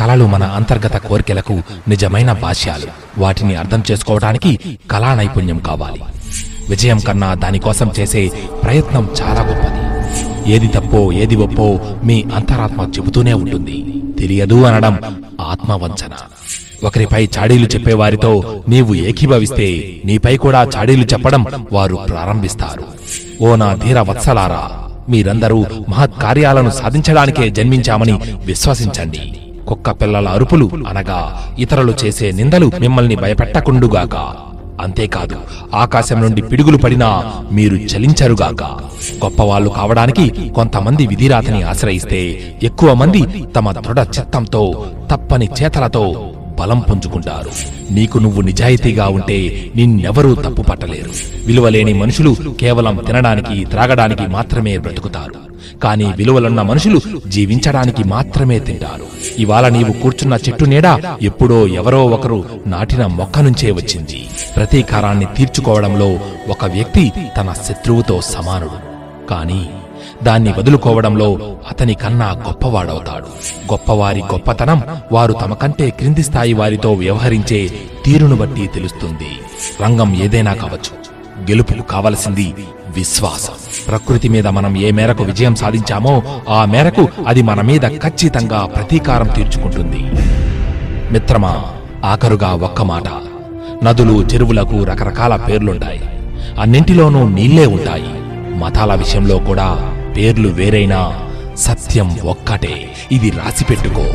కళలు మన అంతర్గత కోరికలకు నిజమైన భాష్యాలు. వాటిని అర్థం చేసుకోవడానికి కళా నైపుణ్యం కావాలి. విజయం కన్నా దానికోసం చేసే ప్రయత్నం చాలా గొప్పది. ఏది తప్పో ఏది ఒప్పో మీ అంతరాత్మ చెబుతూనే ఉంటుంది. తెలియదు అనడం ఆత్మవంచన. ఒకరిపై చాడీలు చెప్పేవారితో నీవు ఏకీభవిస్తే నీపై కూడా చాడీలు చెప్పడం వారు ప్రారంభిస్తారు. ఓ నా ధీర వత్సలారా మీరందరూ మహత్ కార్యాలను సాధించడానికే జన్మించామని విశ్వసించండి. కుక్క పిల్లల అరుపులు అనగా ఇతరులు చేసే నిందలు మిమ్మల్ని భయపెట్టకుండుగాక. అంతేకాదు ఆకాశం నుండి పిడుగులు పడినా మీరు చలించరుగాక. గొప్పవాళ్ళు కావడానికి కొంతమంది విధిరాతని ఆశ్రయిస్తే ఎక్కువ మంది తమ దృఢ చిత్తంతో తప్పని చేతలతో బలం పుంజుకుంటారు. నీకు నువ్వు నిజాయితీగా ఉంటే నిన్నెవరూ తప్పు పట్టలేరు విలువలేని మనుషులు కేవలం తినడానికి త్రాగడానికి మాత్రమే బ్రతుకుతారు. కానీ విలువలున్న మనుషులు జీవించడానికి మాత్రమే తింటారు. ఇవాళ నీవు కూర్చున్న చెట్టు నీడ ఎప్పుడో ఎవరో ఒకరు నాటిన మొక్క నుంచే వచ్చింది. ప్రతీకారాన్ని తీర్చుకోవడంలో ఒక వ్యక్తి తన శత్రువుతో సమానుడు. కానీ దాన్ని వదులుకోవడంలో అతని కన్నా గొప్పవాడవుతాడు. గొప్పవారి గొప్పతనం వారు తమ కంటే క్రింది స్థాయి వారితో వ్యవహరించే తీరును బట్టి తెలుస్తుంది. రంగం ఏదైనా కావచ్చు. గెలుపుకు కావలసింది విశ్వాసం. ప్రకృతి మీద మనం ఏ మేరకు విజయం సాధించామో ఆ మేరకు అది మన మీద ఖచ్చితంగా ప్రతీకారం తీర్చుకుంటుంది. మిత్రమా ఆఖరుగా ఒక్క మాట. నదులు చెరువులకు రకరకాల పేర్లుంటాయి అన్నింటిలోనూ నీళ్ళే ఉంటాయి. మతాల విషయంలో కూడా పేర్లు వేరైనా సత్యం ఒక్కటే. ఇది రాసి పెట్టుకో.